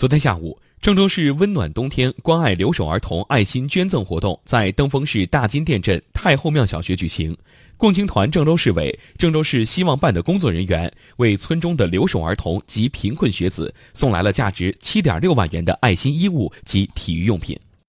昨天下午郑州市温暖冬天关爱留守儿童爱心捐赠活动在登封市大金店镇太后庙小学举行。共青团郑州市委郑州市希望办的工作人员为村中的留守儿童及贫困学子送来了价值七点六万元的爱心衣物及体育用品。